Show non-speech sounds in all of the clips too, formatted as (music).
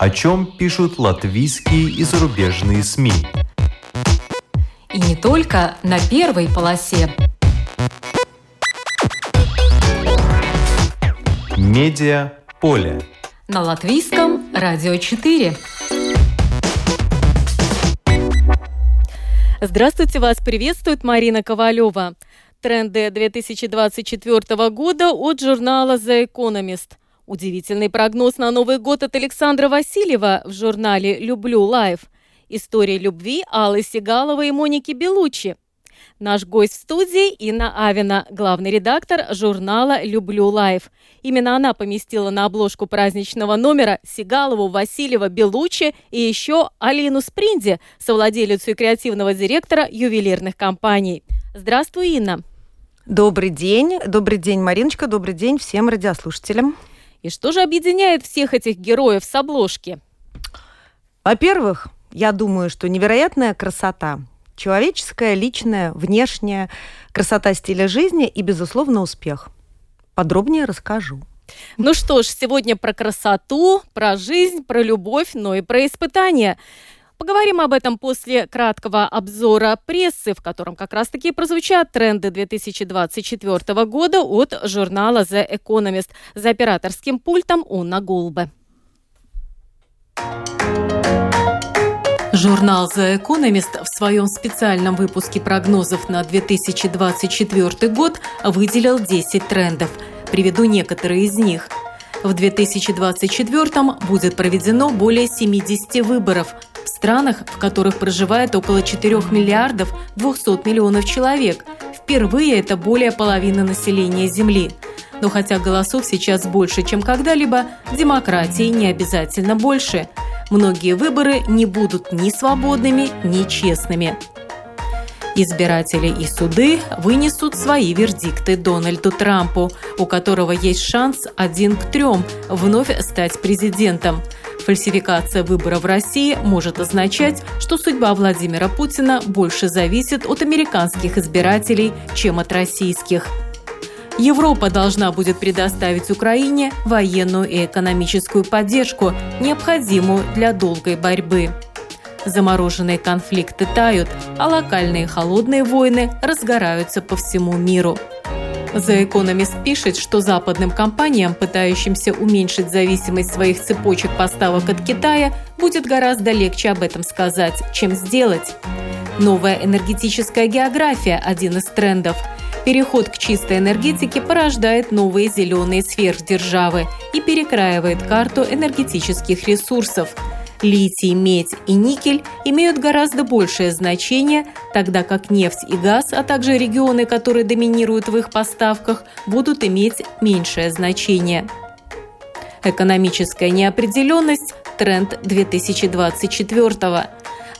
О чем пишут латвийские и зарубежные СМИ. И не только на первой полосе. Медиа поле. На латвийском радио 4. Здравствуйте, вас приветствует Марина Ковалева. Тренды 2024 года от журнала The Economist. Удивительный прогноз на Новый год от Александра Васильева в журнале «Люблю лайф». История любви Аллы Сигаловой и Моники Белучи. Наш гость в студии Инна Авина, главный редактор журнала «Люблю лайф». Именно она поместила на обложку праздничного номера Сигалову, Васильева, Белучи и еще Алину Спринди, совладелицу и креативного директора ювелирных компаний. Здравствуй, Инна. Добрый день. Добрый день, Мариночка. Добрый день всем радиослушателям. И что же объединяет всех этих героев с обложки? Во-первых, я думаю, что невероятная красота человеческая, личная, внешняя, красота стиля жизни и, безусловно, успех. Подробнее расскажу. Ну что ж, сегодня про красоту, про жизнь, про любовь, но и про испытания. Поговорим об этом после краткого обзора прессы, в котором как раз-таки прозвучат тренды 2024 года от журнала The Economist. За операторским пультом Унна Гулбе. Журнал The Economist в своем специальном выпуске прогнозов на 2024 год выделил 10 трендов. Приведу некоторые из них. В 2024 будет проведено более 70 выборов в странах, в которых проживает около 4 миллиардов 200 миллионов человек. Впервые это более половины населения Земли. Но хотя голосов сейчас больше, чем когда-либо, демократии не обязательно больше – многие выборы не будут ни свободными, ни честными. Избиратели и суды вынесут свои вердикты Дональду Трампу, у которого есть шанс один к трем вновь стать президентом. Фальсификация выборов в России может означать, что судьба Владимира Путина больше зависит от американских избирателей, чем от российских. Европа должна будет предоставить Украине военную и экономическую поддержку, необходимую для долгой борьбы. Замороженные конфликты тают, а локальные холодные войны разгораются по всему миру. The Economist пишет, что западным компаниям, пытающимся уменьшить зависимость своих цепочек поставок от Китая, будет гораздо легче об этом сказать, чем сделать. Новая энергетическая география – один из трендов – Переход к чистой энергетике порождает новые зеленые сверхдержавы и перекраивает карту энергетических ресурсов. Литий, медь и никель имеют гораздо большее значение, тогда как нефть и газ, а также регионы, которые доминируют в их поставках, будут иметь меньшее значение. Экономическая неопределенность – тренд 2024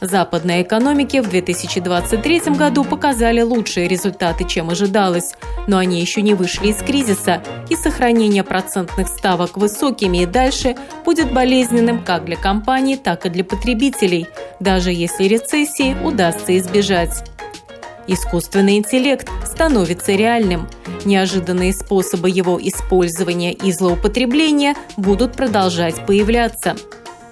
Западные экономики в 2023 году показали лучшие результаты, чем ожидалось, но они еще не вышли из кризиса, и сохранение процентных ставок высокими и дальше будет болезненным как для компаний, так и для потребителей, даже если рецессии удастся избежать. Искусственный интеллект становится реальным. Неожиданные способы его использования и злоупотребления будут продолжать появляться –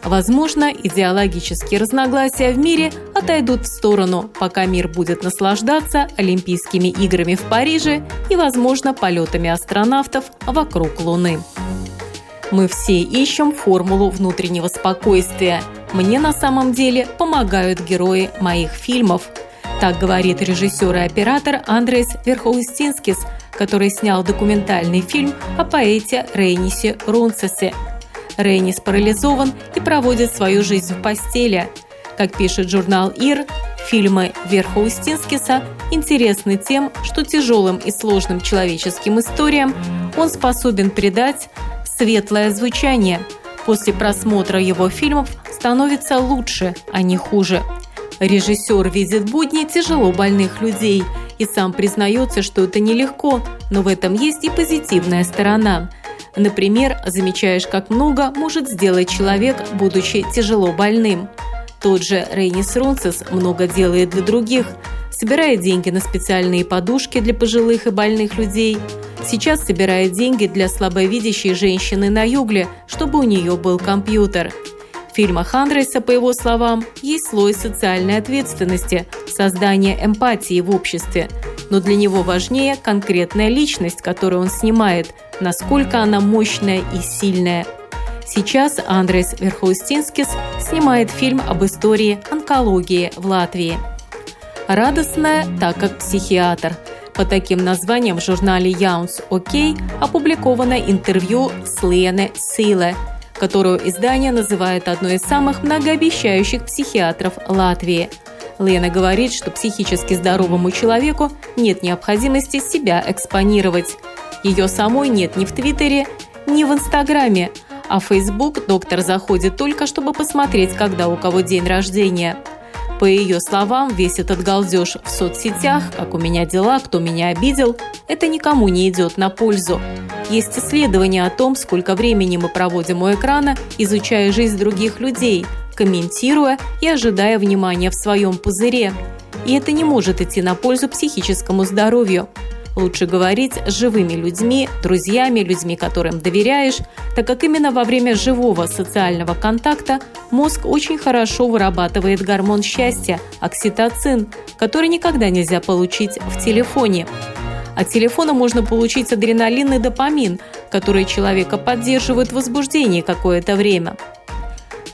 Возможно, идеологические разногласия в мире отойдут в сторону, пока мир будет наслаждаться Олимпийскими играми в Париже и, возможно, полетами астронавтов вокруг Луны. Мы все ищем формулу внутреннего спокойствия. Мне на самом деле помогают герои моих фильмов. Так говорит режиссер и оператор Андрес Верхоустинскис, который снял документальный фильм о поэте Рейнисе Рунцесе – Рейнис парализован и проводит свою жизнь в постели. Как пишет журнал «Ир», фильмы Верха Устинскиса интересны тем, что тяжелым и сложным человеческим историям он способен придать светлое звучание. После просмотра его фильмов становится лучше, а не хуже. Режиссер видит будни тяжело больных людей и сам признается, что это нелегко, но в этом есть и позитивная сторона. Например, замечаешь, как много может сделать человек, будучи тяжело больным. Тот же Рейнис Рунцес много делает для других, собирает деньги на специальные подушки для пожилых и больных людей. Сейчас собирает деньги для слабовидящей женщины на югле, чтобы у нее был компьютер. фильмах Андреса, по его словам, есть слой социальной ответственности, создание эмпатии в обществе. Но для него важнее конкретная личность, которую он снимает, насколько она мощная и сильная. Сейчас Андрес Верхоустинскис снимает фильм об истории онкологии в Латвии. Радостная, так как психиатр. По таким названиям в журнале Яунс Окей опубликовано интервью с Лене Силе – которую издание называет одной из самых многообещающих психиатров Латвии. Лена говорит, что психически здоровому человеку нет необходимости себя экспонировать. Ее самой нет ни в Твиттере, ни в Инстаграме, а в Facebook доктор заходит только, чтобы посмотреть, когда у кого день рождения – по ее словам, весь этот галдеж в соцсетях, как у меня дела, кто меня обидел, это никому не идет на пользу. Есть исследования о том, сколько времени мы проводим у экрана, изучая жизнь других людей, комментируя и ожидая внимания в своем пузыре. И это не может идти на пользу психическому здоровью. Лучше говорить с живыми людьми, друзьями, людьми, которым доверяешь, так как именно во время живого социального контакта мозг очень хорошо вырабатывает гормон счастья – окситоцин, который никогда нельзя получить в телефоне. От телефона можно получить адреналин и допамин, которые человека поддерживают в возбуждении какое-то время.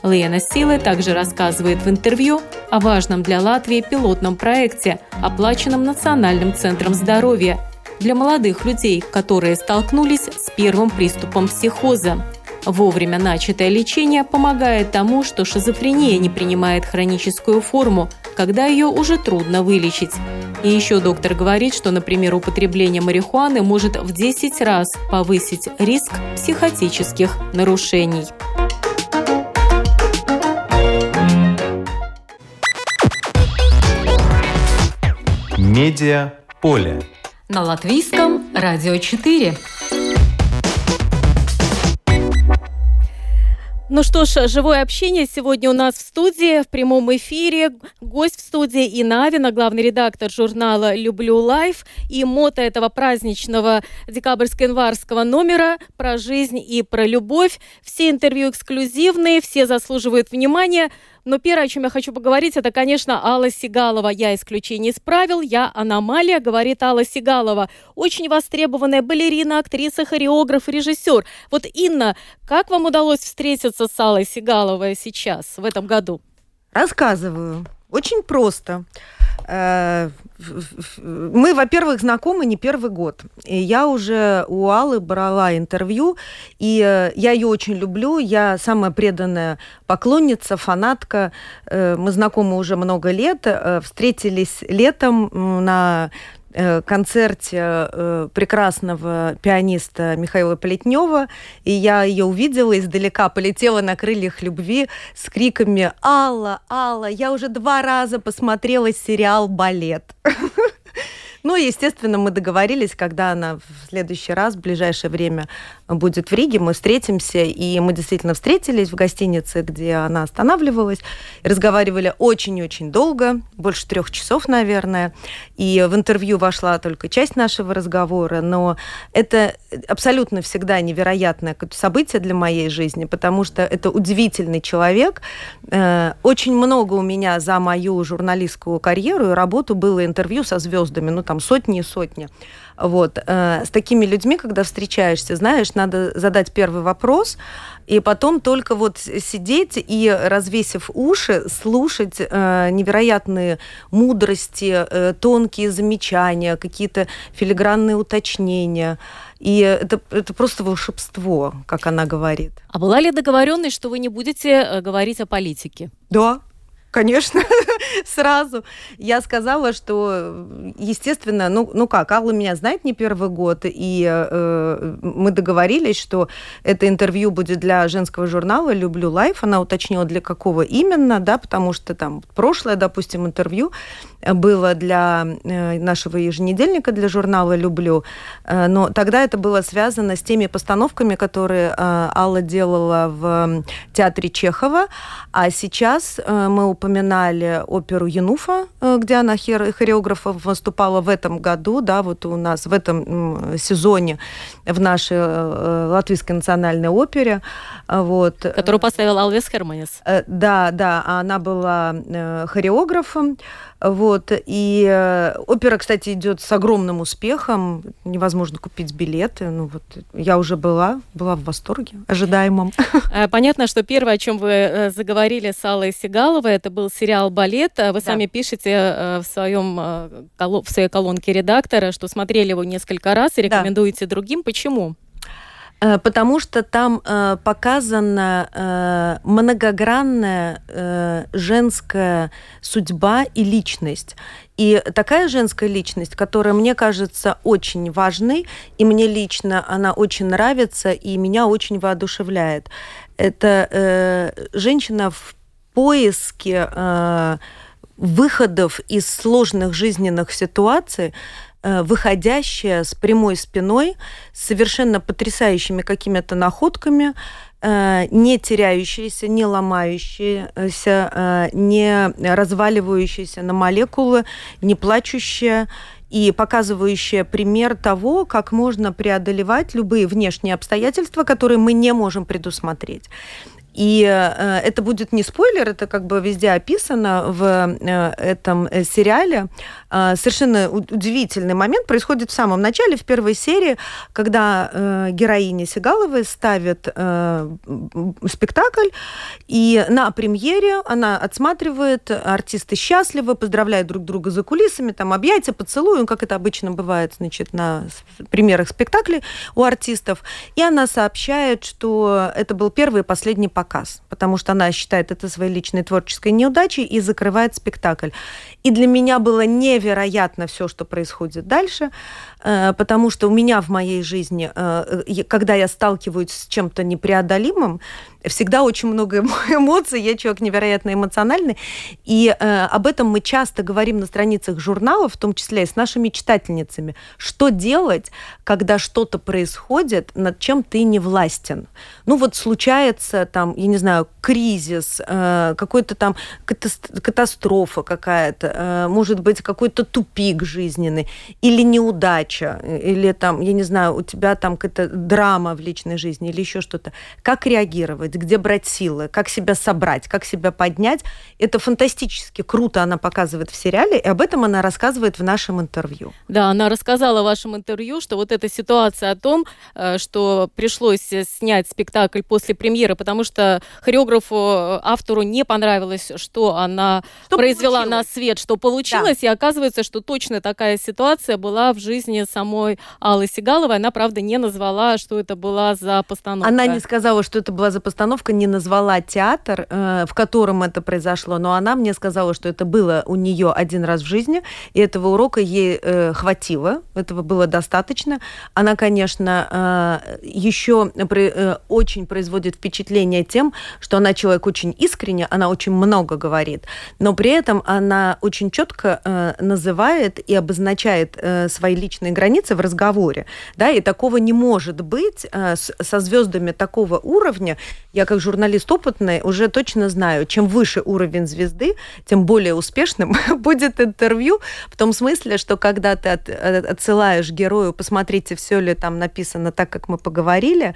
Лена Силы также рассказывает в интервью о важном для Латвии пилотном проекте, оплаченном Национальным центром здоровья – для молодых людей, которые столкнулись с первым приступом психоза. Вовремя начатое лечение помогает тому, что шизофрения не принимает хроническую форму, когда ее уже трудно вылечить. И еще доктор говорит, что, например, употребление марихуаны может в 10 раз повысить риск психотических нарушений. Медиа поле на латвийском радио 4. Ну что ж, живое общение сегодня у нас в студии, в прямом эфире. Гость в студии Инна Авина, главный редактор журнала «Люблю лайф» и мото этого праздничного декабрьско-январского номера про жизнь и про любовь. Все интервью эксклюзивные, все заслуживают внимания. Но первое, о чем я хочу поговорить, это, конечно, Алла Сигалова. Я исключение из правил, я аномалия, говорит Алла Сигалова. Очень востребованная балерина, актриса, хореограф, режиссер. Вот, Инна, как вам удалось встретиться с Аллой Сигаловой сейчас, в этом году? Рассказываю. Очень просто. Э, мы, во-первых, знакомы не первый год. И я уже у Аллы брала интервью, и э, я ее очень люблю. Я самая преданная поклонница, фанатка. Э, мы знакомы уже много лет. Встретились летом на концерте э, прекрасного пианиста Михаила Плетнева, и я ее увидела издалека, полетела на крыльях любви с криками «Алла, Алла, я уже два раза посмотрела сериал «Балет». Ну, естественно, мы договорились, когда она в следующий раз, в ближайшее время будет в Риге, мы встретимся, и мы действительно встретились в гостинице, где она останавливалась, разговаривали очень-очень долго, больше трех часов, наверное, и в интервью вошла только часть нашего разговора, но это абсолютно всегда невероятное событие для моей жизни, потому что это удивительный человек. Э, очень много у меня за мою журналистскую карьеру и работу было интервью со звездами, ну там там сотни и сотни. Вот. Э, с такими людьми, когда встречаешься, знаешь, надо задать первый вопрос, и потом только вот сидеть и, развесив уши, слушать э, невероятные мудрости, э, тонкие замечания, какие-то филигранные уточнения. И это, это просто волшебство, как она говорит. А была ли договоренность, что вы не будете э, говорить о политике? Да, конечно, (laughs) сразу. Я сказала, что, естественно, ну, ну как, Алла меня знает не первый год, и э, мы договорились, что это интервью будет для женского журнала «Люблю лайф». Она уточнила, для какого именно, да, потому что там прошлое, допустим, интервью было для э, нашего еженедельника, для журнала «Люблю», э, но тогда это было связано с теми постановками, которые э, Алла делала в театре Чехова, а сейчас мы упоминали оперу Януфа, э, где она хореографом выступала в этом году, да, вот у нас в этом сезоне в нашей э, Латвийской национальной опере. Вот. Которую поставила Алвес Херманис. Да, да, она была хореографом. Вот. И э, опера, кстати, идет с огромным успехом. Невозможно купить билеты. Ну, вот, я уже была, была в восторге, ожидаемом. Э, понятно, что первое, о чем вы э, заговорили с Аллой Сигаловой, это был сериал «Балет». Вы да. сами пишете в, своем, в своей колонке редактора, что смотрели его несколько раз и рекомендуете да. другим. Почему? Э, потому что там э, показана э, многогранная э, женская судьба и личность. И такая женская личность, которая мне кажется очень важной, и мне лично она очень нравится, и меня очень воодушевляет. Это э, женщина в поиске э, выходов из сложных жизненных ситуаций, Э, выходящая с прямой спиной, с совершенно потрясающими какими-то находками, э, не теряющаяся, не ломающаяся, э, не разваливающаяся на молекулы, не плачущая и показывающая пример того, как можно преодолевать любые внешние обстоятельства, которые мы не можем предусмотреть. И э, это будет не спойлер, это как бы везде описано в э, этом э, сериале. Совершенно удивительный момент происходит в самом начале, в первой серии, когда героиня Сигаловой ставит спектакль, и на премьере она отсматривает, артисты счастливы, поздравляют друг друга за кулисами, там объятия, поцелуи, ну, как это обычно бывает, значит, на премьерах спектаклей у артистов. И она сообщает, что это был первый и последний показ показ, потому что она считает это своей личной творческой неудачей и закрывает спектакль. И для меня было невероятно все, что происходит дальше, э, потому что у меня в моей жизни, э, когда я сталкиваюсь с чем-то непреодолимым, всегда очень много (laughs) эмоций, я человек невероятно эмоциональный, и э, об этом мы часто говорим на страницах журналов, в том числе и с нашими читательницами. Что делать, когда что-то происходит, над чем ты не властен? Ну вот случается там, я не знаю, кризис, какой-то там катастрофа какая-то, э, может быть какой-то тупик жизненный, или неудача, или там, я не знаю, у тебя там какая-то драма в личной жизни, или еще что-то. Как реагировать? где брать силы, как себя собрать, как себя поднять. Это фантастически круто она показывает в сериале, и об этом она рассказывает в нашем интервью. Да, она рассказала в вашем интервью, что вот эта ситуация о том, э, что пришлось снять спектакль после премьеры, потому что хореографу, э, автору не понравилось, что она что произвела получилось? на свет, что получилось, да. и оказывается, что точно такая ситуация была в жизни самой Аллы Сигаловой. Она, правда, не назвала, что это была за постановка. Она не сказала, что это была за постановка не назвала театр, э, в котором это произошло, но она мне сказала, что это было у нее один раз в жизни, и этого урока ей э, хватило, этого было достаточно. Она, конечно, э, еще очень производит впечатление тем, что она человек очень искренне, она очень много говорит, но при этом она очень четко называет и обозначает свои личные границы в разговоре, да, и такого не может быть со звездами такого уровня, я как журналист опытный уже точно знаю, чем выше уровень звезды, тем более успешным (laughs) будет интервью, в том смысле, что когда ты от, отсылаешь герою, посмотрите, все ли там написано так, как мы поговорили,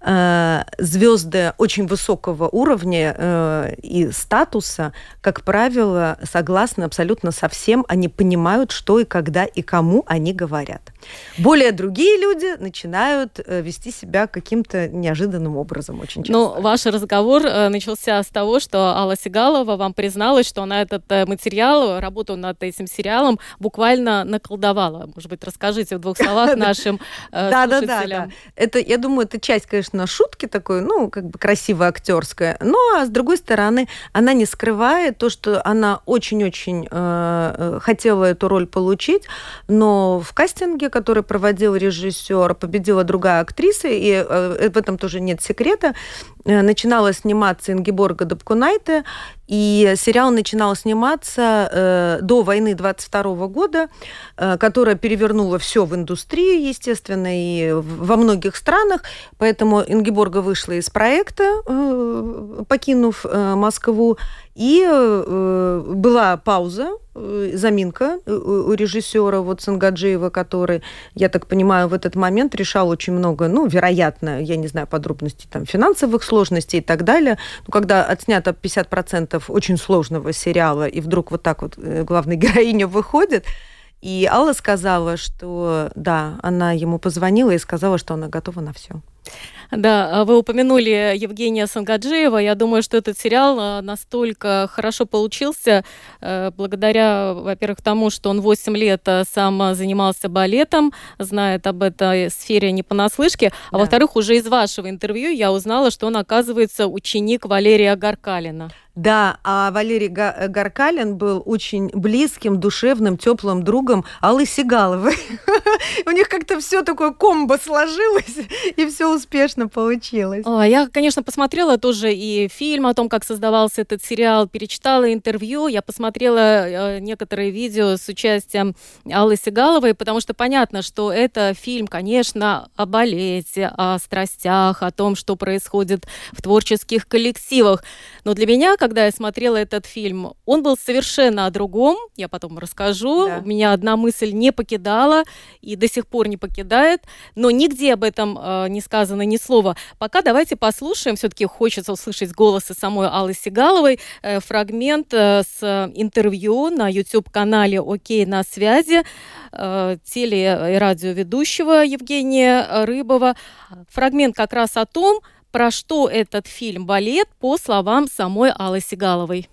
э, звезды очень высокого уровня э, и статуса, как правило, согласны абсолютно со всем, они понимают, что и когда и кому они говорят. Более другие люди начинают э, вести себя каким-то неожиданным образом очень часто. Ну, ваш разговор э, начался с того, что Алла Сигалова вам призналась, что она этот э, материал, работу над этим сериалом буквально наколдовала. Может быть, расскажите в двух словах (laughs) нашим слушателям. Да, да, да. Это, я думаю, это часть, конечно, шутки такой, ну, как бы красиво актерская. Но, а с другой стороны, она не скрывает то, что она очень-очень э, хотела эту роль получить, но в кастинге, который проводил режиссер, победила другая актриса, и э, в этом тоже нет секрета. Э, начинала сниматься Ингеборга Дабкунайте, и сериал начинал сниматься э, до войны 22 года, э, которая перевернула все в индустрии, естественно, и во многих странах. Поэтому Ингеборга вышла из проекта, э, покинув э, Москву, И э, была пауза, заминка у, у режиссера вот Сангаджиева, который, я так понимаю, в этот момент решал очень много, ну, вероятно, я не знаю подробностей там финансовых сложностей и так далее. Но когда отснято 50% очень сложного сериала, и вдруг вот так вот э, главная (laughs) героиня выходит, и Алла сказала, что да, она ему позвонила и сказала, что она готова на все. Да, а вы упомянули Евгения Сангаджиева. Я думаю, что этот сериал а, настолько хорошо получился э, благодаря, во-первых, тому, что он 8 лет а, сам занимался балетом, знает об этой сфере не понаслышке, а да. во-вторых, уже из вашего интервью я узнала, что он, оказывается, ученик Валерия Гаркалина. Да, а Валерий Гаркалин был очень близким, душевным, теплым другом Аллы Сигаловой. (laughs) У них как-то все такое комбо сложилось, (laughs) и все успешно получилось. А, я, конечно, посмотрела тоже и фильм о том, как создавался этот сериал, перечитала интервью, я посмотрела э, некоторые видео с участием Аллы Сигаловой, потому что понятно, что это фильм, конечно, о балете, о страстях, о том, что происходит в творческих коллективах. Но для меня, когда я смотрела этот фильм, он был совершенно о другом. Я потом расскажу. Да. Меня одна мысль не покидала и до сих пор не покидает. Но нигде об этом э, не сказано ни слова. Пока давайте послушаем. Все-таки хочется услышать голосы самой Аллы Сигаловой. Э, фрагмент э, с интервью на YouTube-канале «Окей, на связи» э, теле- и радиоведущего Евгения Рыбова. Фрагмент как раз о том, про что этот фильм «Балет» по словам самой Аллы Сигаловой?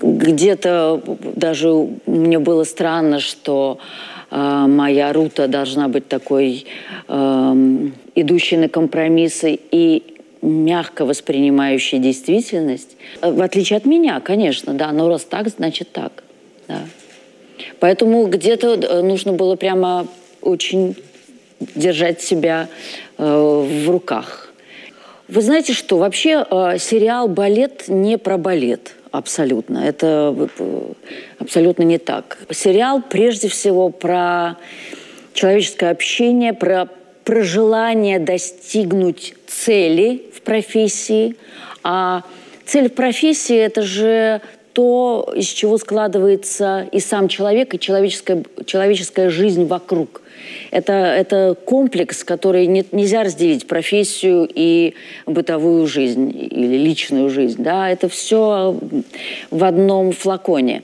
Где-то даже мне было странно, что э, моя рута должна быть такой, э, идущей на компромиссы и мягко воспринимающей действительность. В отличие от меня, конечно, да, но раз так, значит так. Да. Поэтому где-то э, нужно было прямо очень держать себя э, в руках. Вы знаете что, вообще э, сериал «Балет» не про балет абсолютно. Это э, абсолютно не так. Сериал прежде всего про человеческое общение, про, про желание достигнуть цели в профессии. А цель в профессии – это же то, из чего складывается и сам человек, и человеческая, человеческая жизнь вокруг. Это, это комплекс, который не, нельзя разделить профессию и бытовую жизнь или личную жизнь. Да? Это все в одном флаконе.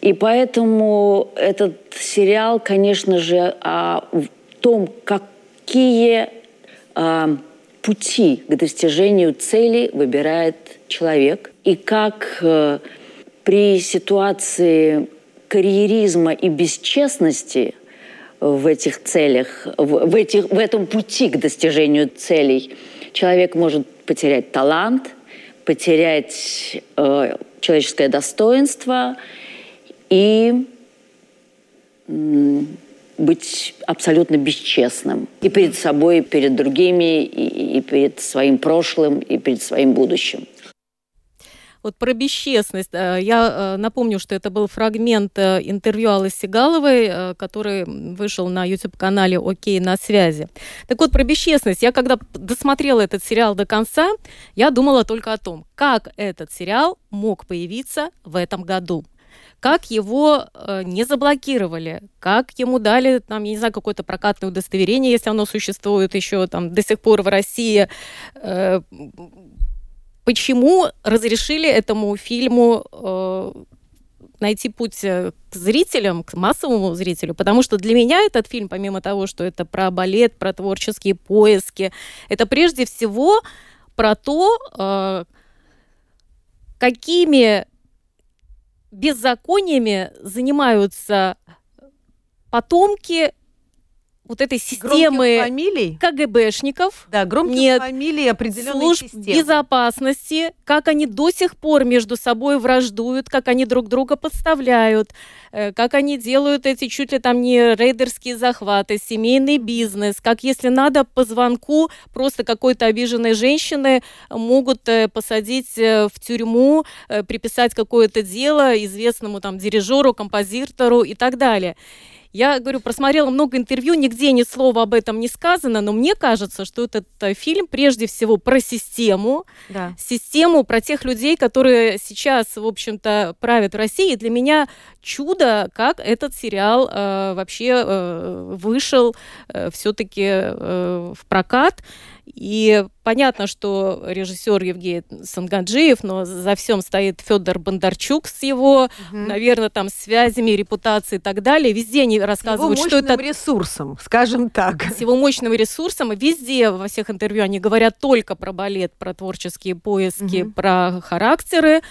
И поэтому этот сериал, конечно же, о том, какие э, пути к достижению цели выбирает человек, и как э, при ситуации карьеризма и бесчестности – в этих целях, в, в, этих, в этом пути к достижению целей. Человек может потерять талант, потерять э, человеческое достоинство и быть абсолютно бесчестным и перед собой, и перед другими, и, и перед своим прошлым, и перед своим будущим. Вот про бесчестность. Э, я э, напомню, что это был фрагмент э, интервью Аллы Сигаловой, который вышел на YouTube-канале «Окей, на связи». Так вот, про бесчестность. Я когда досмотрела этот сериал до конца, я думала только о том, как этот сериал мог появиться в этом году как его э, не заблокировали, как ему дали, там, я не знаю, какое-то прокатное удостоверение, если оно существует еще там до сих пор в России, э, почему разрешили этому фильму э, найти путь э, к зрителям, к массовому зрителю, потому что для меня этот фильм, помимо того, что это про балет, про творческие поиски, это прежде всего про то, э, какими беззакониями занимаются потомки вот этой системы фамилий? КГБшников. Да, громких нет, фамилий определенной служб системы. безопасности, как они до сих пор между собой враждуют, как они друг друга подставляют, э, как они делают эти чуть ли там не рейдерские захваты, семейный бизнес, как если надо по звонку просто какой-то обиженной женщины могут э, посадить э, в тюрьму, приписать какое-то дело известному там дирижеру, композитору и так далее. Я говорю, просмотрела много интервью, нигде ни слова об этом не сказано, но мне кажется, что этот э, фильм прежде всего про систему, да. систему про тех людей, которые сейчас, в общем-то, правят в России. И для меня чудо, как этот сериал э, вообще э, вышел э, все-таки э, в прокат. И понятно, что режиссер Евгений Сангаджиев, но за всем стоит Федор Бондарчук с его, угу. наверное, там связями, репутацией и так далее. Везде они рассказывают, его что это... ресурсом, скажем так. С его мощным ресурсом. И везде, во всех интервью они говорят только про балет, про творческие поиски, угу. про характеры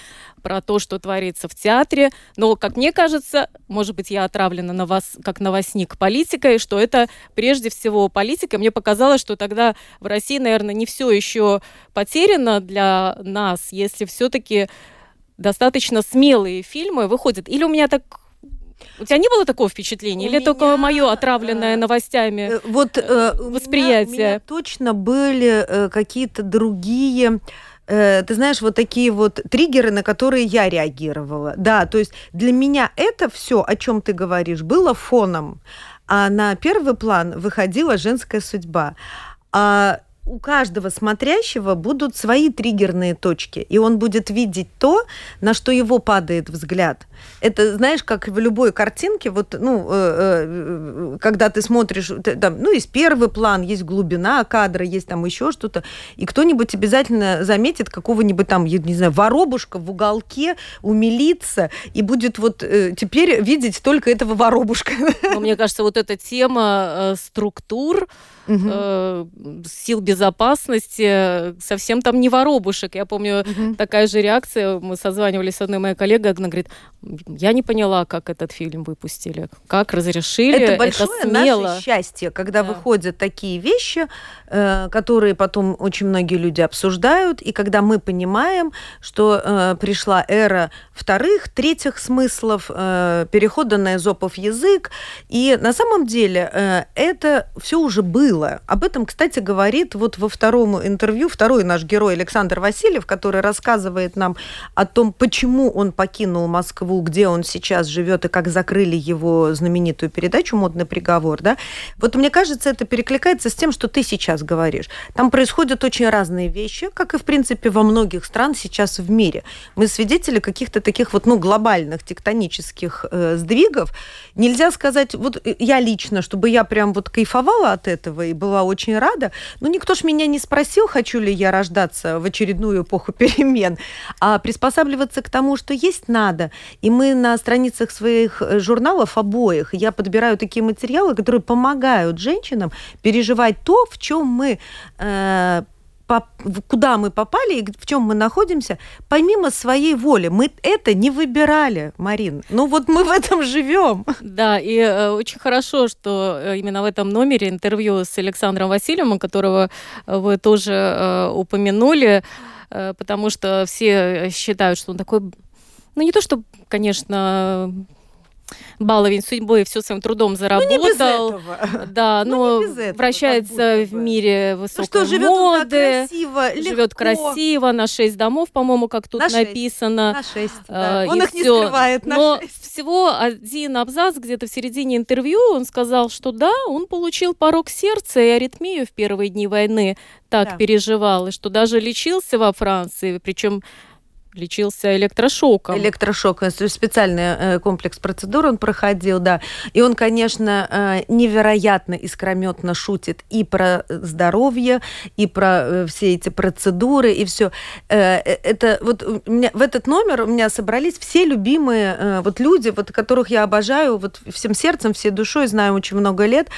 про то, что творится в театре. Но, как мне кажется, может быть, я отравлена на вас, как новостник политикой, что это прежде всего политика. Мне показалось, что тогда в России, наверное, не все еще потеряно для нас, если все-таки достаточно смелые фильмы выходят. Или у меня так у тебя не было такого впечатления? У Или меня... только мое отравленное э, новостями э, вот, э, восприятие? У меня, у меня точно были э, какие-то другие ты знаешь, вот такие вот триггеры, на которые я реагировала. Да, то есть для меня это все, о чем ты говоришь, было фоном, а на первый план выходила женская судьба. А у каждого смотрящего будут свои триггерные точки, и он будет видеть то, на что его падает взгляд. Это, знаешь, как в любой картинке, вот, ну, э, э, когда ты смотришь, там, ну, есть первый план, есть глубина кадра, есть там еще что-то, и кто-нибудь обязательно заметит какого-нибудь там, я не знаю, воробушка в уголке, умилится, и будет вот э, теперь видеть только этого воробушка. Но мне кажется, вот эта тема структур, угу. э, сил безопасности, совсем там не воробушек. Я помню, угу. такая же реакция, мы созванивались с одной моей коллегой, она говорит, я не поняла, как этот фильм выпустили, как разрешили. Это большое это смело. наше счастье, когда да. выходят такие вещи, э, которые потом очень многие люди обсуждают, и когда мы понимаем, что э, пришла эра вторых, третьих смыслов, э, перехода на эзопов язык, и на самом деле это все уже было. Об этом, кстати, говорит вот во втором интервью второй наш герой Александр Васильев, который рассказывает нам о том, почему он покинул Москву, где он сейчас живет и как закрыли его знаменитую передачу «Модный приговор». Да? Вот мне кажется, это перекликается с тем, что ты сейчас говоришь. Там происходят очень разные вещи, как и, в принципе, во многих стран сейчас в мире. Мы свидетели каких-то таких вот, ну, глобальных тектонических э, сдвигов. Нельзя сказать, вот э, я лично, чтобы я прям вот кайфовала от этого и была очень рада, но никто ж меня не спросил, хочу ли я рождаться в очередную эпоху (laughs) перемен, а приспосабливаться к тому, что есть надо. И мы на страницах своих э, журналов обоих, я подбираю такие материалы, которые помогают женщинам переживать то, в чем мы э, куда мы попали и в чем мы находимся, помимо своей воли. Мы это не выбирали, Марин. Ну вот мы в этом живем. Да, и э, очень хорошо, что э, именно в этом номере интервью с Александром Васильевым, которого вы тоже э, упомянули, э, потому что все считают, что он такой ну, не то, что, конечно, баловень судьбы все своим трудом заработал. Ну, не без этого. Да, (laughs) но ну, этого, вращается в мире высокой ну, что, живет моды. красиво, живет красиво, на шесть домов, по-моему, как тут на написано. На шесть, да. Он их все. не скрывает, на Но 6. всего один абзац где-то в середине интервью он сказал, что да, он получил порог сердца и аритмию в первые дни войны, так да. переживал, и что даже лечился во Франции, причем лечился электрошоком. Электрошок, специальный э, комплекс процедур он проходил, да. И он, конечно, э, невероятно искрометно шутит и про здоровье, и про э, все эти процедуры, и все. Это вот меня, в этот номер у меня собрались все любимые вот люди, вот которых я обожаю, вот всем сердцем, всей душой, знаю очень много лет.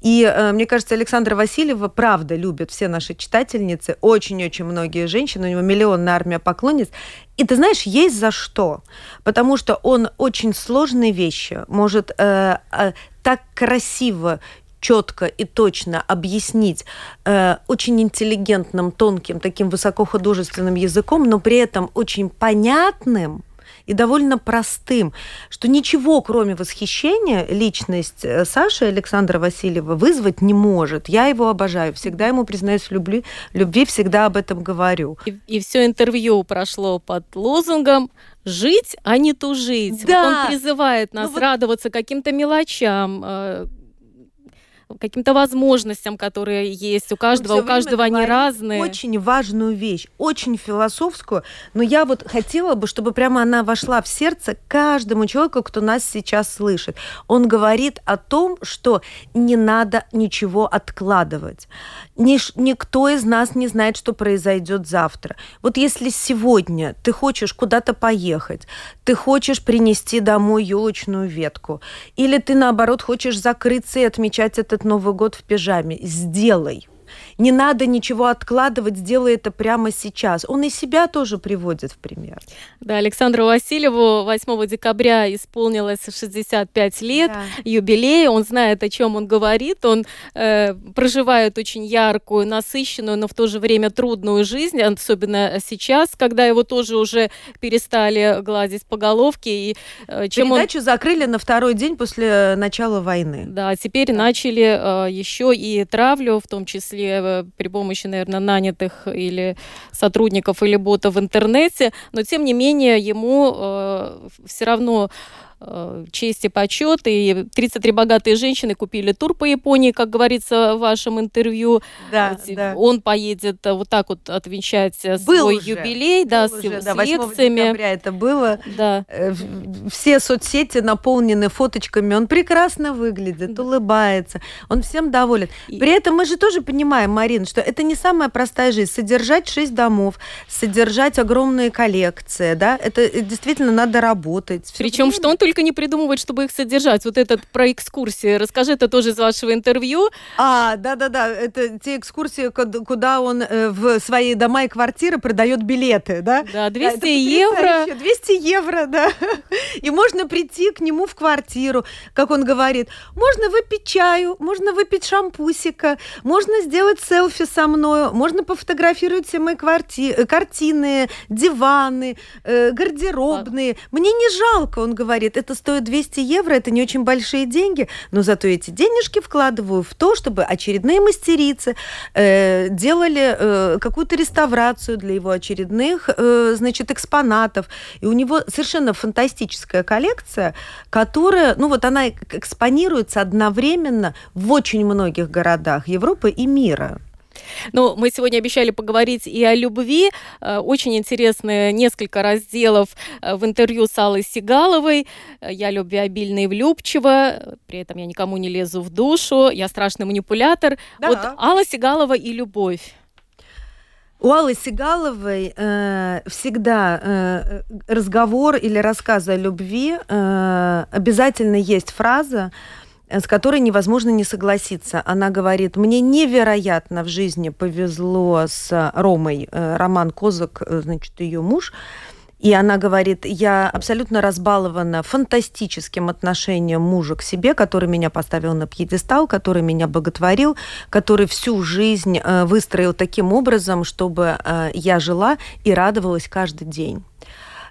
И мне кажется, Александра Васильева правда любят все наши читательницы, очень-очень многие женщины, у него миллионная армия поклонниц. И ты знаешь, есть за что. Потому что он очень сложные вещи может э, э, так красиво четко и точно объяснить э, очень интеллигентным, тонким, таким высокохудожественным языком, но при этом очень понятным, и довольно простым, что ничего, кроме восхищения, личность э, Саши Александра Васильева вызвать не может. Я его обожаю, всегда ему признаюсь в любви, любви всегда об этом говорю. И, и все интервью прошло под лозунгом жить, а не тужить. Да. Вот он призывает нас ну, радоваться каким-то мелочам, э, каким-то возможностям, которые есть у каждого, у каждого они разные. Очень важную вещь, очень философскую, но я вот хотела бы, чтобы прямо она вошла в сердце каждому человеку, кто нас сейчас слышит. Он говорит о том, что не надо ничего откладывать. Ниш, никто из нас не знает, что произойдет завтра. Вот если сегодня ты хочешь куда-то поехать, ты хочешь принести домой елочную ветку, или ты наоборот хочешь закрыться и отмечать этот Новый год в пижаме. Сделай. Не надо ничего откладывать, сделай это прямо сейчас. Он и себя тоже приводит в пример. Да, Александру Васильеву 8 декабря исполнилось 65 лет, да. юбилей. Он знает, о чем он говорит. Он э, проживает очень яркую, насыщенную, но в то же время трудную жизнь, особенно сейчас, когда его тоже уже перестали гладить по головке. И, э, чем Передачу он... закрыли на второй день после начала войны. Да, теперь да. начали э, еще и травлю, в том числе Э, при помощи, наверное, нанятых или сотрудников или ботов в интернете, но тем не менее ему э, все равно Э, честь и почет. И 33 богатые женщины купили тур по Японии, как говорится в вашем интервью. Да, да. Он поедет э, вот так вот отвечать э, Был свой уже. юбилей, Был да, уже, с, да, с лекциями. декабря это было. Да. Все соцсети наполнены фоточками. Он прекрасно выглядит, да. улыбается. Он всем доволен. И... При этом мы же тоже понимаем, Марин, что это не самая простая жизнь. Содержать шесть домов, содержать огромные коллекции, да, это действительно надо работать. Причем, что он только только не придумывать, чтобы их содержать. Вот этот про экскурсии. Расскажи это тоже из вашего интервью. А, да-да-да, это те экскурсии, куда он э, в свои дома и квартиры продает билеты, да? Да, 200 да, евро. 200 евро, да. (laughs) И можно прийти к нему в квартиру, как он говорит. Можно выпить чаю, можно выпить шампусика, можно сделать селфи со мной, можно пофотографировать все мои кварти... Э, картины, диваны, э, гардеробные. Мне не жалко, он говорит это стоит 200 евро, это не очень большие деньги, но зато эти денежки вкладываю в то, чтобы очередные мастерицы э, делали э, какую-то реставрацию для его очередных, э, значит, экспонатов. И у него совершенно фантастическая коллекция, которая, ну вот она экспонируется одновременно в очень многих городах Европы и мира. Ну, мы сегодня обещали поговорить и о любви. Э, очень интересные несколько разделов э, в интервью с Аллой Сигаловой. Я любвеобильна и влюбчива, при этом я никому не лезу в душу, я страшный манипулятор. Да. Вот Алла Сигалова и любовь. У Аллы Сигаловой э, всегда э, разговор или рассказ о любви э, обязательно есть фраза с которой невозможно не согласиться. Она говорит, мне невероятно в жизни повезло с Ромой, э, Роман Козак, э, значит, ее муж, и она говорит, я абсолютно разбалована фантастическим отношением мужа к себе, который меня поставил на пьедестал, который меня боготворил, который всю жизнь э, выстроил таким образом, чтобы я жила и радовалась каждый день.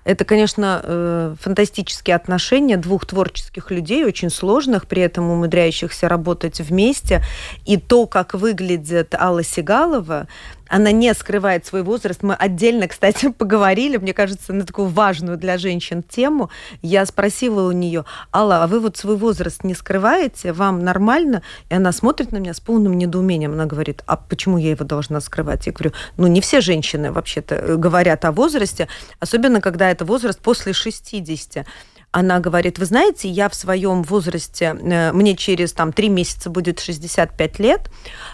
Это, конечно, э, фантастические отношения двух творческих людей, очень сложных, при этом умудряющихся работать вместе. И то, как выглядит Алла Сигалова, она не скрывает свой возраст. Мы отдельно, кстати, (laughs) поговорили, мне кажется, на такую важную для женщин тему. Я спросила у нее, Алла, а вы вот свой возраст не скрываете? Вам нормально? И она смотрит на меня с полным недоумением. Она говорит, а почему я его должна скрывать? Я говорю, ну не все женщины вообще-то э, говорят о возрасте, особенно когда это возраст после 60 она говорит, вы знаете, я в своем возрасте, э, мне через там три месяца будет 65 лет,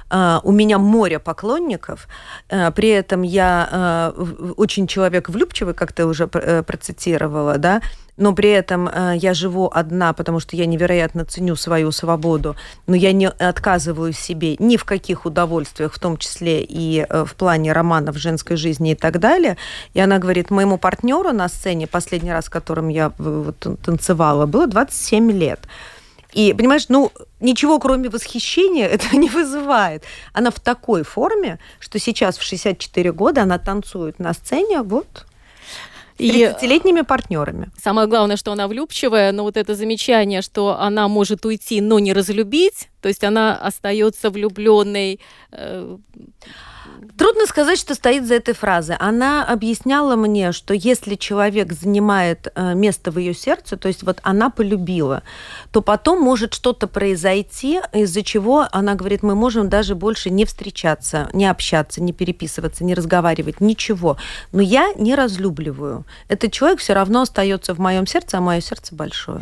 э, у меня море поклонников, э, при этом я очень человек влюбчивый, как ты уже процитировала, да, но при этом э, я живу одна, потому что я невероятно ценю свою свободу, но я не отказываю себе ни в каких удовольствиях, в том числе и э, в плане романов женской жизни и так далее. И она говорит, моему партнеру на сцене, последний раз, с которым я вот, танцевала, было 27 лет. И, понимаешь, ну, ничего кроме восхищения (laughs) это не вызывает. Она в такой форме, что сейчас в 64 года она танцует на сцене вот 30-летними партнерами. Самое главное, что она влюбчивая, но вот это замечание, что она может уйти, но не разлюбить, то есть она остается влюбленной. Э, Трудно сказать, что стоит за этой фразой. Она объясняла мне, что если человек занимает э, место в ее сердце, то есть вот она полюбила, то потом может что-то произойти, из-за чего она говорит, мы можем даже больше не встречаться, не общаться, не переписываться, не разговаривать, ничего. Но я не разлюбливаю. Этот человек все равно остается в моем сердце, а мое сердце большое.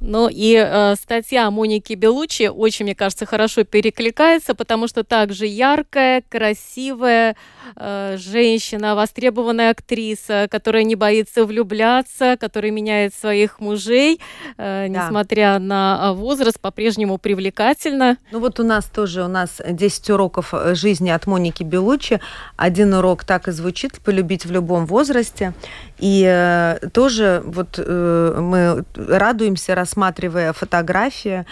Ну и э, статья Моники Белучи очень, мне кажется, хорошо перекликается, потому что также яркая, красивая э, женщина, востребованная актриса, которая не боится влюбляться, которая меняет своих мужей, э, да. несмотря на возраст, по-прежнему привлекательна. Ну вот у нас тоже, у нас 10 уроков э, жизни от Моники Белучи. Один урок так и звучит, полюбить в любом возрасте. И э, тоже вот э, мы радуемся, рассматривая фотографии,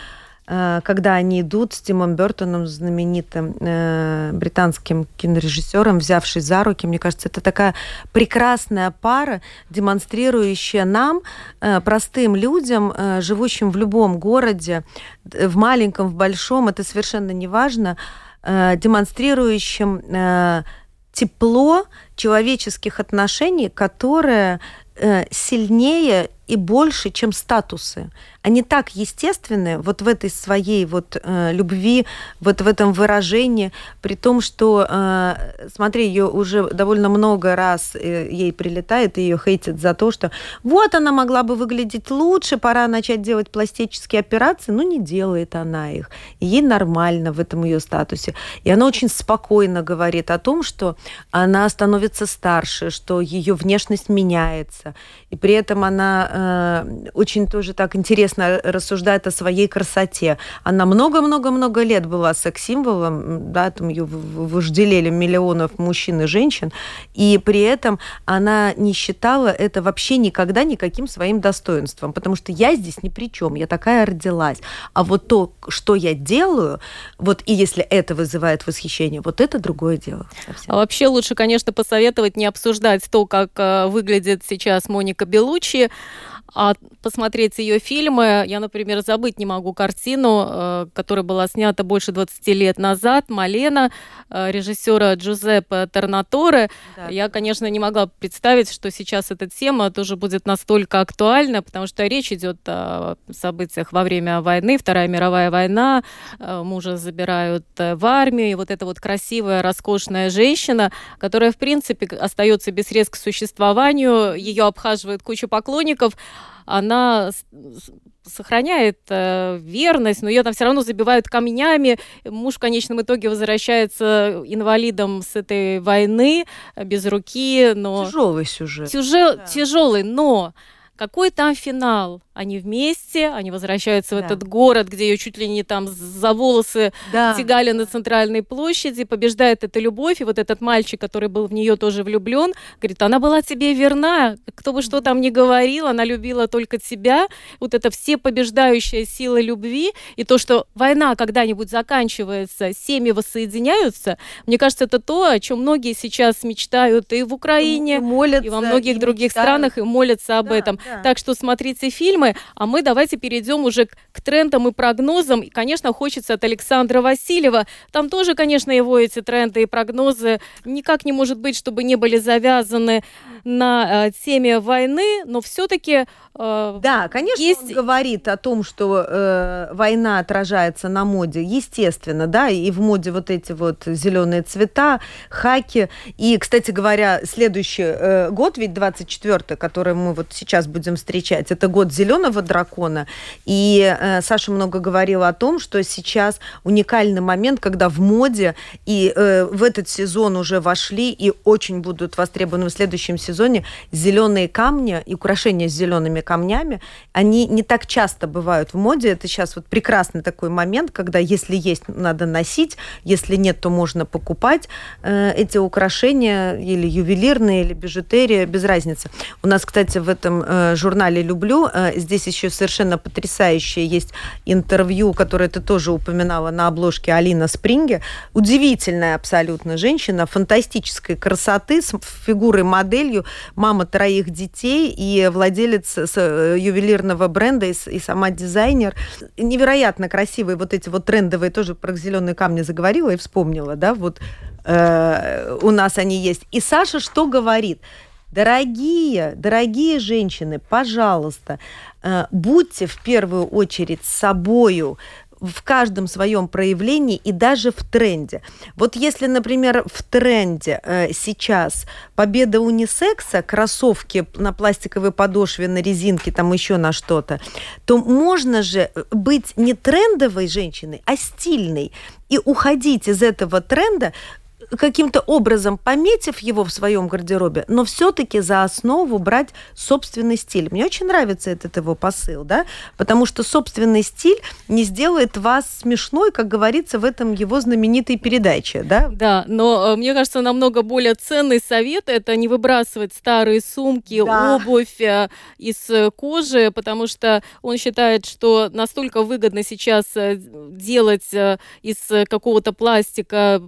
э, когда они идут с Тимом Бертоном, знаменитым э, британским кинорежиссером, взявшись за руки. Мне кажется, это такая прекрасная пара, демонстрирующая нам, э, простым людям, э, живущим в любом городе, в маленьком, в большом, это совершенно не важно, э, демонстрирующим э, тепло человеческих отношений, которое э, сильнее и больше, чем статусы. Они так естественны вот в этой своей вот э, любви, вот в этом выражении, при том, что, э, смотри, ее уже довольно много раз э, ей прилетает, и ее хейтят за то, что вот она могла бы выглядеть лучше, пора начать делать пластические операции, но не делает она их. Ей нормально в этом ее статусе. И она очень спокойно говорит о том, что она становится старше, что ее внешность меняется, и при этом она э, очень тоже так интересно рассуждает о своей красоте. Она много-много-много лет была секс-символом, да, там ее вожделели миллионов мужчин и женщин, и при этом она не считала это вообще никогда никаким своим достоинством, потому что я здесь ни при чем, я такая родилась. А вот то, что я делаю, вот и если это вызывает восхищение, вот это другое дело. Совсем. А вообще лучше, конечно, посоветовать не обсуждать то, как э, выглядит сейчас Моника Белучи, а посмотреть ее фильмы. Я, например, забыть не могу картину, э, которая была снята больше 20 лет назад, «Малена», э, режиссера Джузеппе Торнаторе. Да. Я, конечно, не могла представить, что сейчас эта тема тоже будет настолько актуальна, потому что речь идет о событиях во время войны, Вторая мировая война, э, мужа забирают в армию, и вот эта вот красивая, роскошная женщина, которая, в принципе, остается без средств к существованию, ее обхаживает куча поклонников, она сохраняет э, верность, но ее там все равно забивают камнями. Муж в конечном итоге возвращается инвалидом с этой войны, без руки. Но... Тяжелый сюжет. Тяжел... Да. Тяжелый, но какой там финал? Они вместе, они возвращаются да. в этот город, где ее чуть ли не там за волосы да. тягали на центральной площади, побеждает эта любовь, и вот этот мальчик, который был в нее тоже влюблен, говорит, она была тебе верна, кто бы что там ни говорил, она любила только тебя. Вот это все побеждающая сила любви, и то, что война когда-нибудь заканчивается, семьи воссоединяются, мне кажется, это то, о чем многие сейчас мечтают и в Украине, и, молятся, и во многих и других мечтают. странах, и молятся об да, этом. Так что смотрите фильмы, а мы давайте перейдем уже к, к трендам и прогнозам. И, конечно, хочется от Александра Васильева. Там тоже, конечно, его эти тренды и прогнозы никак не может быть, чтобы не были завязаны на э, теме войны, но все-таки э, да, конечно, есть... он говорит о том, что э, война отражается на моде, естественно, да, и в моде вот эти вот зеленые цвета, хаки. И, кстати говоря, следующий э, год, ведь 24-й, который мы вот сейчас будем встречать, это год зеленого дракона. И э, Саша много говорила о том, что сейчас уникальный момент, когда в моде и э, в этот сезон уже вошли и очень будут востребованы в следующем сезоне сезоне зеленые камни и украшения с зелеными камнями, они не так часто бывают в моде. Это сейчас вот прекрасный такой момент, когда если есть, надо носить, если нет, то можно покупать э, эти украшения или ювелирные, или бижутерия, без разницы. У нас, кстати, в этом э, журнале «Люблю» э, здесь еще совершенно потрясающее есть интервью, которое ты тоже упоминала на обложке Алина Спринге. Удивительная абсолютно женщина, фантастической красоты, с фигурой моделью, мама троих детей и владелец э, ювелирного бренда и сама дизайнер. Невероятно красивые вот эти вот трендовые, тоже про зеленые камни заговорила и вспомнила, да, вот э, у нас они есть. И Саша что говорит? Дорогие, дорогие женщины, пожалуйста, э, будьте в первую очередь собою, в каждом своем проявлении и даже в тренде. Вот если, например, в тренде э, сейчас победа унисекса, кроссовки на пластиковой подошве, на резинке, там еще на что-то, то можно же быть не трендовой женщиной, а стильной и уходить из этого тренда каким-то образом пометив его в своем гардеробе, но все-таки за основу брать собственный стиль. Мне очень нравится этот его посыл, да, потому что собственный стиль не сделает вас смешной, как говорится в этом его знаменитой передаче, да? Да, но э, мне кажется, намного более ценный совет это не выбрасывать старые сумки, да. обувь э, из э, кожи, потому что он считает, что настолько выгодно сейчас делать из какого-то пластика,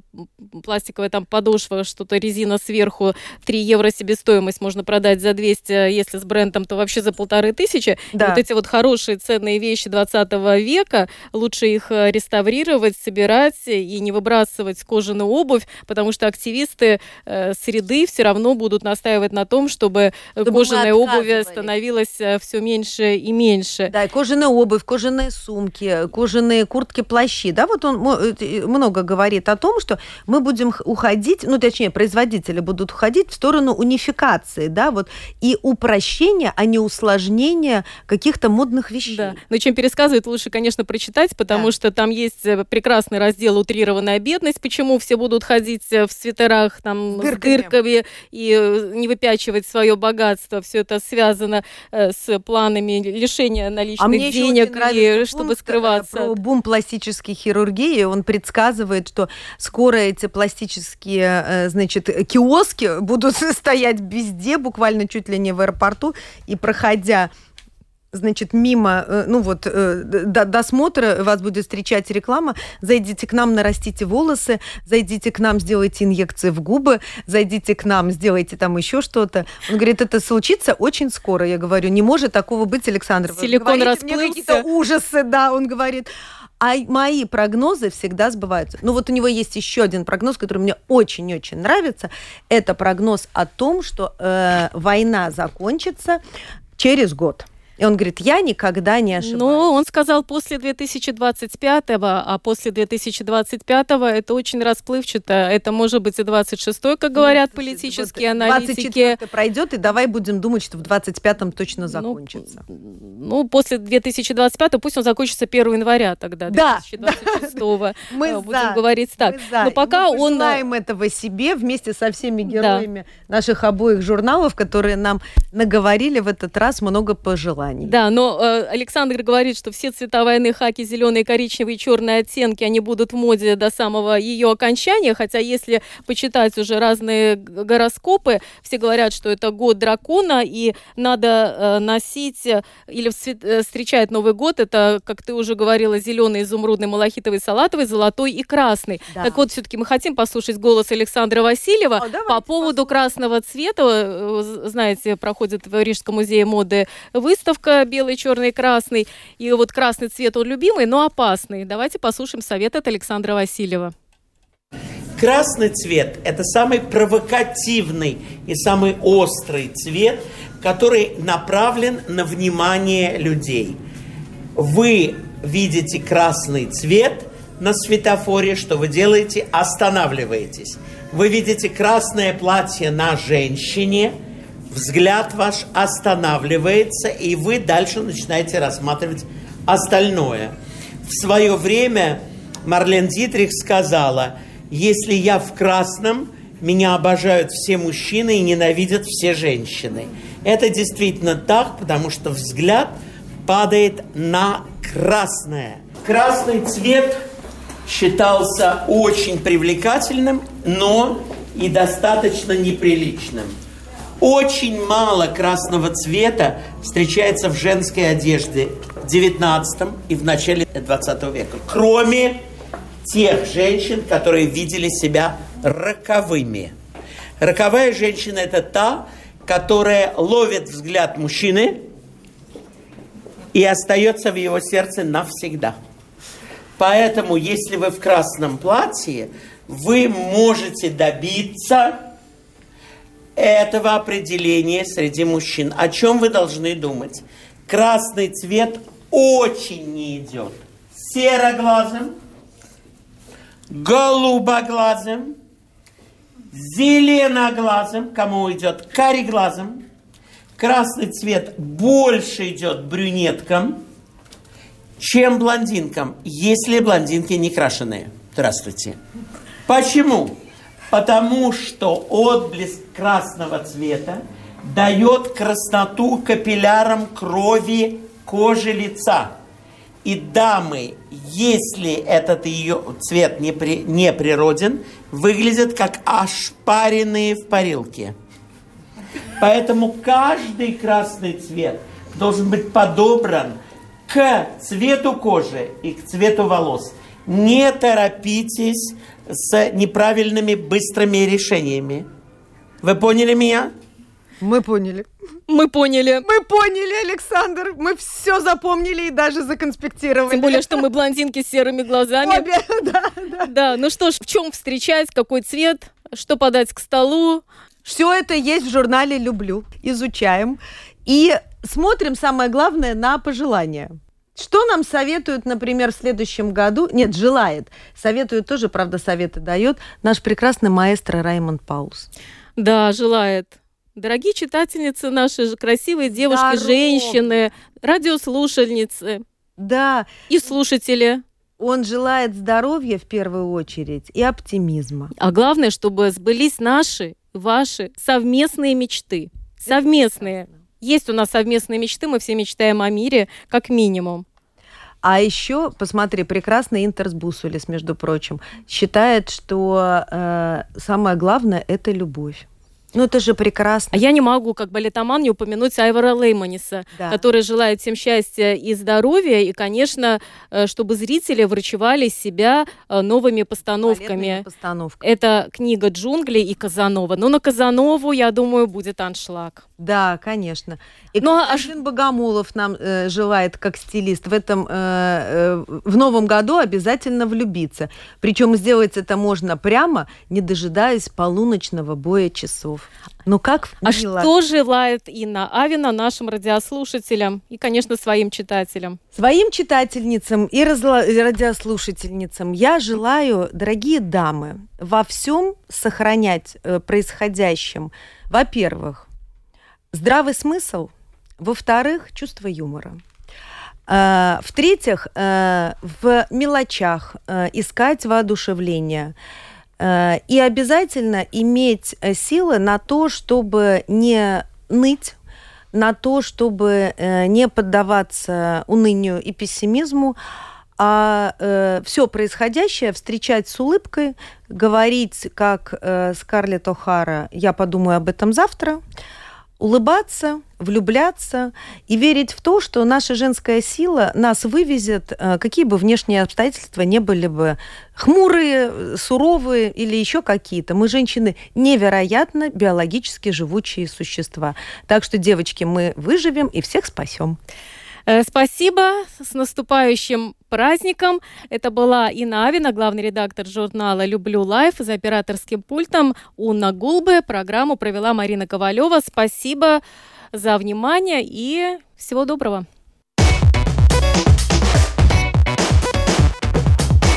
пластика пластиковая там подошва, что-то резина сверху, 3 евро себестоимость можно продать за 200, если с брендом, то вообще за полторы тысячи. Да. вот эти вот хорошие ценные вещи 20 века, лучше их э, реставрировать, собирать и не выбрасывать кожаную обувь, потому что активисты э, среды все равно будут настаивать на том, чтобы, чтобы кожаная обувь становилась э, все меньше и меньше. Да, и кожаная обувь, кожаные сумки, кожаные куртки, плащи. Да, вот он э, много говорит о том, что мы будем уходить, ну, точнее, производители будут уходить в сторону унификации, да, вот, и упрощения, а не усложнения каких-то модных вещей. Да. Но чем пересказывает, лучше, конечно, прочитать, потому да. что там есть э, прекрасный раздел «Утрированная бедность», почему все будут ходить э, в свитерах, там, с дырками и э, не выпячивать свое богатство. Все это связано с планами лишения наличных а мне денег, и, чтобы скрываться. Про бум пластической хирургии, он предсказывает, что скоро эти пластические туристические, э, значит, киоски будут (laughs) стоять везде, буквально чуть ли не в аэропорту, и проходя значит, мимо, э, ну вот, э, до досмотра вас будет встречать реклама, зайдите к нам, нарастите волосы, зайдите к нам, сделайте инъекции в губы, зайдите к нам, сделайте там еще что-то. Он говорит, это случится очень скоро. Я говорю, не может такого быть, Александр. Силикон расплылся. Мне какие-то ужасы, да, он говорит. А мои прогнозы всегда сбываются. Ну вот у него есть еще один прогноз, который мне очень-очень нравится. Это прогноз о том, что э, война закончится через год. И он говорит, я никогда не ошибаюсь. Ну, он сказал после 2025-го, а после 2025-го это очень расплывчато. Это может быть и 26-й, как говорят ну, политические вот аналитики. 24 пройдет, и давай будем думать, что в 25-м точно ну, закончится. Ну, ну, после 2025-го пусть он закончится 1 января тогда, да, 2026-го. (laughs) Мы э, будем говорить так. Но пока он... Мы желаем этого себе вместе со всеми героями наших обоих журналов, которые нам наговорили в этот раз много пожеланий желаний. Да, но э, Александр говорит, что все цвета войны, хаки, зеленые, коричневые, черные оттенки, они будут в моде до самого ее окончания, хотя если почитать уже разные гороскопы, все говорят, что это год дракона, и надо э, носить э, или э, встречать Новый год, это, как ты уже говорила, зеленый, изумрудный, малахитовый, салатовый, золотой и красный. Да. Так вот, все-таки мы хотим послушать голос Александра Васильева О, по поводу послушаем. красного цвета. Э, знаете, проходит в Рижском музее моды выставка, выставка белый, черный, красный. И вот красный цвет он любимый, но опасный. Давайте послушаем совет от Александра Васильева. Красный цвет – это самый провокативный и самый острый цвет, который направлен на внимание людей. Вы видите красный цвет на светофоре, что вы делаете? Останавливаетесь. Вы видите красное платье на женщине – взгляд ваш останавливается, и вы дальше начинаете рассматривать остальное. В свое время Марлен Дитрих сказала, если я в красном, меня обожают все мужчины и ненавидят все женщины. Это действительно так, потому что взгляд падает на красное. Красный цвет считался очень привлекательным, но и достаточно неприличным. Очень мало красного цвета встречается в женской одежде в 19 и в начале 20 века. Кроме тех женщин, которые видели себя роковыми. Роковая женщина – это та, которое ловит взгляд мужчины и остается в его сердце навсегда. Поэтому, если вы в красном платье, вы можете добиться этого определения среди мужчин. О чем вы должны думать? Красный цвет очень не идет сероглазым, голубоглазым, зеленоглазым, кому идет кареглазым. Красный цвет больше идет брюнеткам, чем блондинкам, если блондинки не крашеные. Здравствуйте. Почему? Потому что отблеск красного цвета дает красноту капиллярам крови кожи лица. И дамы, если этот ее цвет не, при, не природен, выглядят как ошпаренные в парилке. Поэтому каждый красный цвет должен быть подобран к цвету кожи и к цвету волос. Не торопитесь с неправильными быстрыми решениями. Вы поняли меня? Мы поняли. Мы поняли. Мы поняли, Александр. Мы все запомнили и даже законспектировали. Тем более, что мы блондинки с серыми глазами. Обе, (laughs) да, да. Да, ну что ж, в чем встречать, какой цвет, что подать к столу. Все это есть в журнале «Люблю». Изучаем. И смотрим, самое главное, на пожелания. Что нам советуют, например, в следующем году? Нет, желает. Советует тоже, правда, советы дает наш прекрасный маэстро Раймонд Паулс. Да, желает. Дорогие читательницы, наши красивые девушки, Здорово. женщины, радиослушательницы Да, и слушатели. он желает здоровья в первую очередь и оптимизма. А главное, чтобы сбылись наши, ваши совместные мечты. Совместные. Есть у нас совместные мечты, мы все мечтаем о мире, как минимум. А еще, посмотри, прекрасный Интерс Бусулис, между прочим, считает, что э, самое главное – это любовь. Ну, это же прекрасно. А я не могу, как балетоман, не упомянуть Айвара Лейманиса, Да. который желает всем счастья и здоровья, и, конечно, э, чтобы зрители врачевали себя э, новыми постановками. постановками. Это книга «Джунгли» и «Казанова». Но на Казанову, я думаю, будет аншлаг. Да, конечно. И Ну, а Константин Богомолов нам э, желает, как стилист, в этом э, э, в новом году обязательно влюбиться. Причем сделать это можно прямо, не дожидаясь полуночного боя часов. Ну как А мило. что желает Инна Авина нашим радиослушателям и, конечно, своим читателям? Своим читательницам и радиослушательницам я желаю, дорогие дамы, во всем сохранять э, происходящем, во-первых, здравый смысл, во-вторых, чувство юмора. Э, В-третьих, э, в мелочах э, искать воодушевление. Э, И обязательно иметь э, силы на то, чтобы не ныть, на то, чтобы э, не поддаваться унынию и пессимизму, а все происходящее встречать с улыбкой, говорить, как э, Скарлетт О'Хара, я подумаю об этом завтра, улыбаться, влюбляться и верить в то, что наша женская сила нас вывезет, э, какие бы внешние обстоятельства не были бы хмурые, суровые или еще какие-то. Мы, женщины, невероятно биологически живучие существа. Так что, девочки, мы выживем и всех спасем. Э, Спасибо, с наступающим праздником. Это была Инна Авина, главный редактор журнала «Люблю лайф» за операторским пультом Унна Гулбе. Программу провела Марина Ковалева. Спасибо за внимание и всего доброго.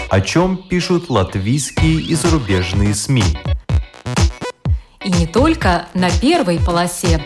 О чем пишут латвийские и зарубежные СМИ? И не только на первой полосе.